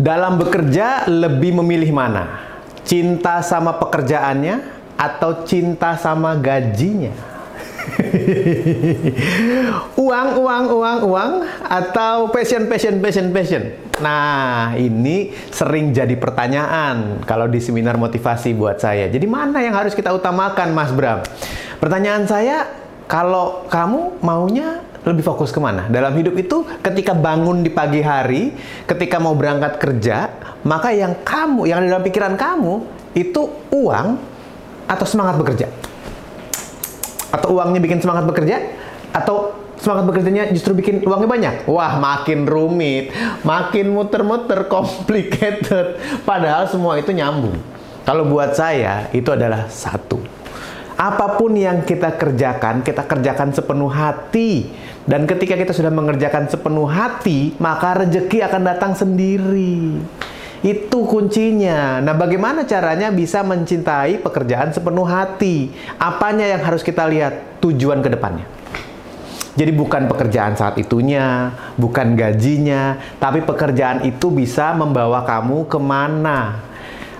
Dalam bekerja lebih memilih mana? Cinta sama pekerjaannya atau cinta sama gajinya? uang, uang, uang, uang atau passion, passion, passion, passion. Nah, ini sering jadi pertanyaan kalau di seminar motivasi buat saya. Jadi mana yang harus kita utamakan, Mas Bram? Pertanyaan saya, kalau kamu maunya lebih fokus ke mana? Dalam hidup itu ketika bangun di pagi hari, ketika mau berangkat kerja, maka yang kamu, yang ada dalam pikiran kamu, itu uang atau semangat bekerja? Atau uangnya bikin semangat bekerja? Atau semangat bekerjanya justru bikin uangnya banyak? Wah, makin rumit, makin muter-muter, complicated. Padahal semua itu nyambung. Kalau buat saya, itu adalah satu. Apa pun yang kita kerjakan, kita kerjakan sepenuh hati. Dan ketika kita sudah mengerjakan sepenuh hati, maka rezeki akan datang sendiri. Itu kuncinya. Nah, bagaimana caranya bisa mencintai pekerjaan sepenuh hati? Apanya yang harus kita lihat? Tujuan ke depannya. Jadi bukan pekerjaan saat itunya, bukan gajinya, tapi pekerjaan itu bisa membawa kamu ke mana.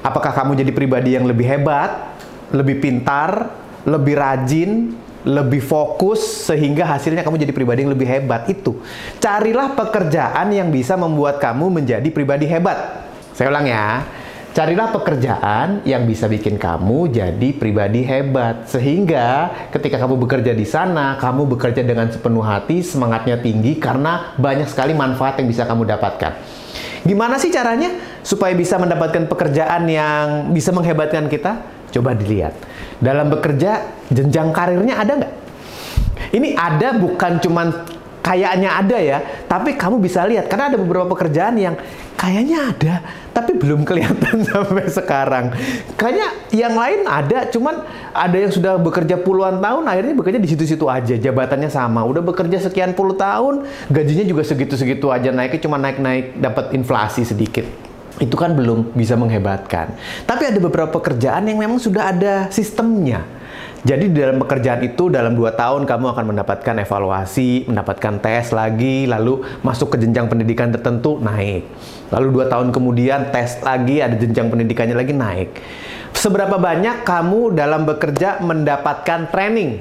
Apakah kamu jadi pribadi yang lebih hebat, lebih pintar, lebih rajin, lebih fokus sehingga hasilnya kamu jadi pribadi yang lebih hebat itu. Carilah pekerjaan yang bisa membuat kamu menjadi pribadi hebat. Saya ulang ya. Carilah pekerjaan yang bisa bikin kamu jadi pribadi hebat. Sehingga ketika kamu bekerja di sana, kamu bekerja dengan sepenuh hati, semangatnya tinggi karena banyak sekali manfaat yang bisa kamu dapatkan. Gimana sih caranya supaya bisa mendapatkan pekerjaan yang bisa menghebatkan kita? Coba dilihat. Dalam bekerja, jenjang karirnya ada nggak? Ini ada bukan cuman kayaknya ada ya, tapi kamu bisa lihat karena ada beberapa pekerjaan yang kayaknya ada, tapi belum kelihatan sampai sekarang. Kayaknya yang lain ada, cuman ada yang sudah bekerja puluhan tahun, akhirnya bekerja di situ-situ aja, jabatannya sama. Udah bekerja sekian puluh tahun, gajinya juga segitu-segitu aja, naiknya cuma naik-naik, dapat inflasi sedikit itu kan belum bisa menghebatkan. Tapi ada beberapa pekerjaan yang memang sudah ada sistemnya jadi di dalam pekerjaan itu dalam dua tahun kamu akan mendapatkan evaluasi, mendapatkan tes lagi, lalu masuk ke jenjang pendidikan tertentu naik. Lalu dua tahun kemudian tes lagi, ada jenjang pendidikannya lagi naik. Seberapa banyak kamu dalam bekerja mendapatkan training?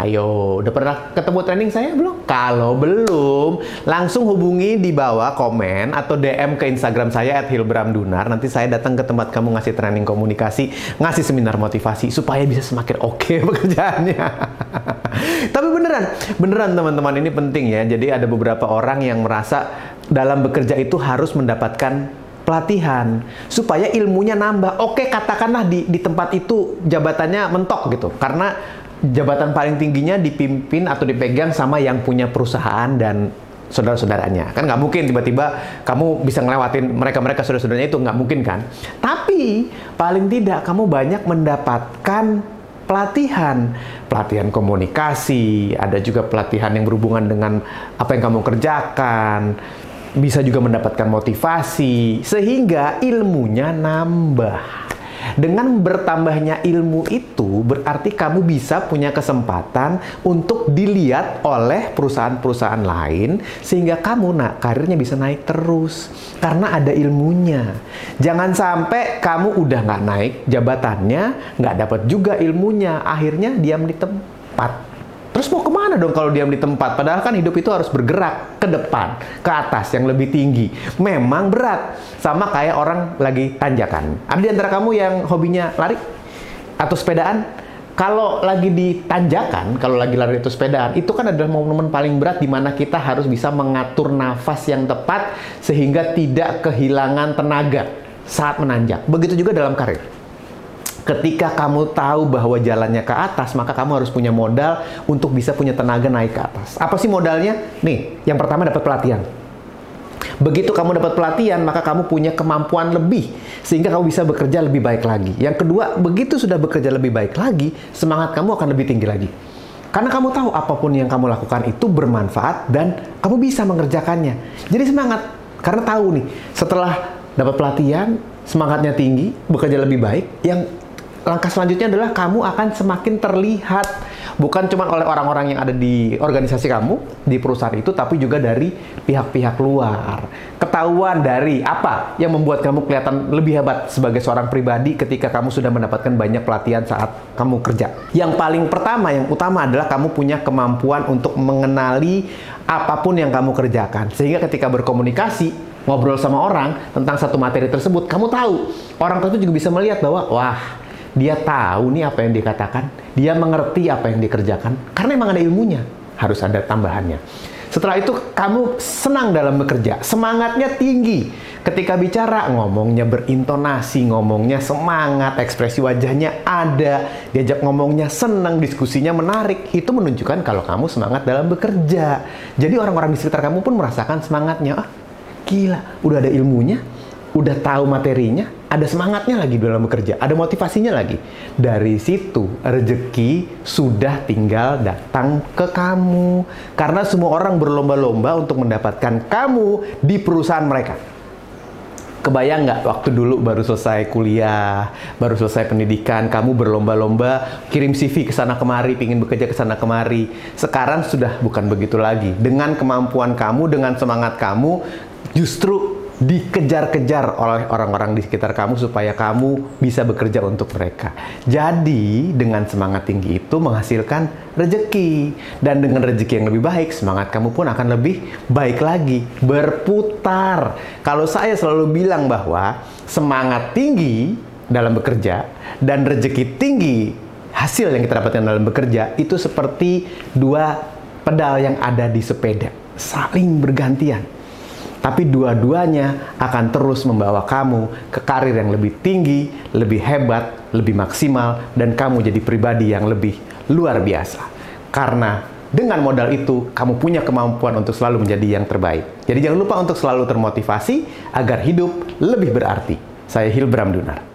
Ayo, udah pernah ketemu training saya belum? Kalau belum, langsung hubungi di bawah komen atau DM ke Instagram saya @hilbramdunar. Nanti saya datang ke tempat kamu ngasih training komunikasi, ngasih seminar motivasi supaya bisa semakin oke okay pekerjaannya. Tapi beneran, beneran teman-teman ini penting ya. Jadi ada beberapa orang yang merasa dalam bekerja itu harus mendapatkan pelatihan supaya ilmunya nambah. Oke, katakanlah di di tempat itu jabatannya mentok gitu. Karena jabatan paling tingginya dipimpin atau dipegang sama yang punya perusahaan dan saudara-saudaranya. Kan nggak mungkin tiba-tiba kamu bisa ngelewatin mereka-mereka saudara-saudaranya itu nggak mungkin kan. Tapi paling tidak kamu banyak mendapatkan pelatihan, pelatihan komunikasi, ada juga pelatihan yang berhubungan dengan apa yang kamu kerjakan, bisa juga mendapatkan motivasi, sehingga ilmunya nambah. Dengan bertambahnya ilmu itu berarti kamu bisa punya kesempatan untuk dilihat oleh perusahaan-perusahaan lain sehingga kamu nak karirnya bisa naik terus karena ada ilmunya. Jangan sampai kamu udah nggak naik jabatannya, nggak dapat juga ilmunya, akhirnya diam di tempat Terus mau ke mana dong kalau diam di tempat? Padahal kan hidup itu harus bergerak ke depan, ke atas yang lebih tinggi. Memang berat, sama kayak orang lagi tanjakan. Ada di antara kamu yang hobinya lari atau sepedaan? Kalau lagi di tanjakan, kalau lagi lari atau sepedaan, itu kan adalah momen-momen paling berat di mana kita harus bisa mengatur nafas yang tepat sehingga tidak kehilangan tenaga saat menanjak. Begitu juga dalam karir ketika kamu tahu bahwa jalannya ke atas, maka kamu harus punya modal untuk bisa punya tenaga naik ke atas. Apa sih modalnya? Nih, yang pertama dapat pelatihan. Begitu kamu dapat pelatihan, maka kamu punya kemampuan lebih sehingga kamu bisa bekerja lebih baik lagi. Yang kedua, begitu sudah bekerja lebih baik lagi, semangat kamu akan lebih tinggi lagi. Karena kamu tahu apa pun yang kamu lakukan itu bermanfaat dan kamu bisa mengerjakannya. Jadi semangat karena tahu nih, setelah dapat pelatihan, semangatnya tinggi, bekerja lebih baik, yang langkah selanjutnya adalah kamu akan semakin terlihat bukan cuma oleh orang-orang yang ada di organisasi kamu di perusahaan itu tapi juga dari pihak-pihak luar. ketahuan dari apa yang membuat kamu kelihatan lebih hebat sebagai seorang pribadi ketika kamu sudah mendapatkan banyak pelatihan saat kamu kerja. Yang paling pertama, yang utama adalah kamu punya kemampuan untuk mengenali apa pun yang kamu kerjakan. Sehingga ketika berkomunikasi, ngobrol sama orang tentang satu materi tersebut, kamu tahu. Orang tersebut juga bisa melihat bahwa, wah, dia tahu nih apa yang dikatakan, dia mengerti apa yang dikerjakan, karena emang ada ilmunya, harus ada tambahannya. Setelah itu kamu senang dalam bekerja, semangatnya tinggi. Ketika bicara ngomongnya berintonasi, ngomongnya semangat, ekspresi wajahnya ada, diajak ngomongnya senang, diskusinya menarik. Itu menunjukkan kalau kamu semangat dalam bekerja. Jadi orang-orang di sekitar kamu pun merasakan semangatnya. Ah, gila, udah ada ilmunya, udah tahu materinya, ada semangatnya lagi dalam bekerja, ada motivasinya lagi. Dari situ rezeki sudah tinggal datang ke kamu. Karena semua orang berlomba-lomba untuk mendapatkan kamu di perusahaan mereka. Kebayang nggak waktu dulu baru selesai kuliah, baru selesai pendidikan, kamu berlomba-lomba kirim CV ke sana kemari, pingin bekerja ke sana kemari. Sekarang sudah bukan begitu lagi. Dengan kemampuan kamu, dengan semangat kamu, justru dikejar-kejar oleh orang-orang di sekitar kamu supaya kamu bisa bekerja untuk mereka. Jadi, dengan semangat tinggi itu menghasilkan rezeki. Dan dengan rezeki yang lebih baik, semangat kamu pun akan lebih baik lagi. Berputar. Kalau saya selalu bilang bahwa semangat tinggi dalam bekerja dan rezeki tinggi hasil yang kita dapatkan dalam bekerja itu seperti dua pedal yang ada di sepeda. Saling bergantian tapi dua-duanya akan terus membawa kamu ke karir yang lebih tinggi, lebih hebat, lebih maksimal, dan kamu jadi pribadi yang lebih luar biasa. Karena dengan modal itu, kamu punya kemampuan untuk selalu menjadi yang terbaik. Jadi jangan lupa untuk selalu termotivasi agar hidup lebih berarti. Saya Hilbram Dunar.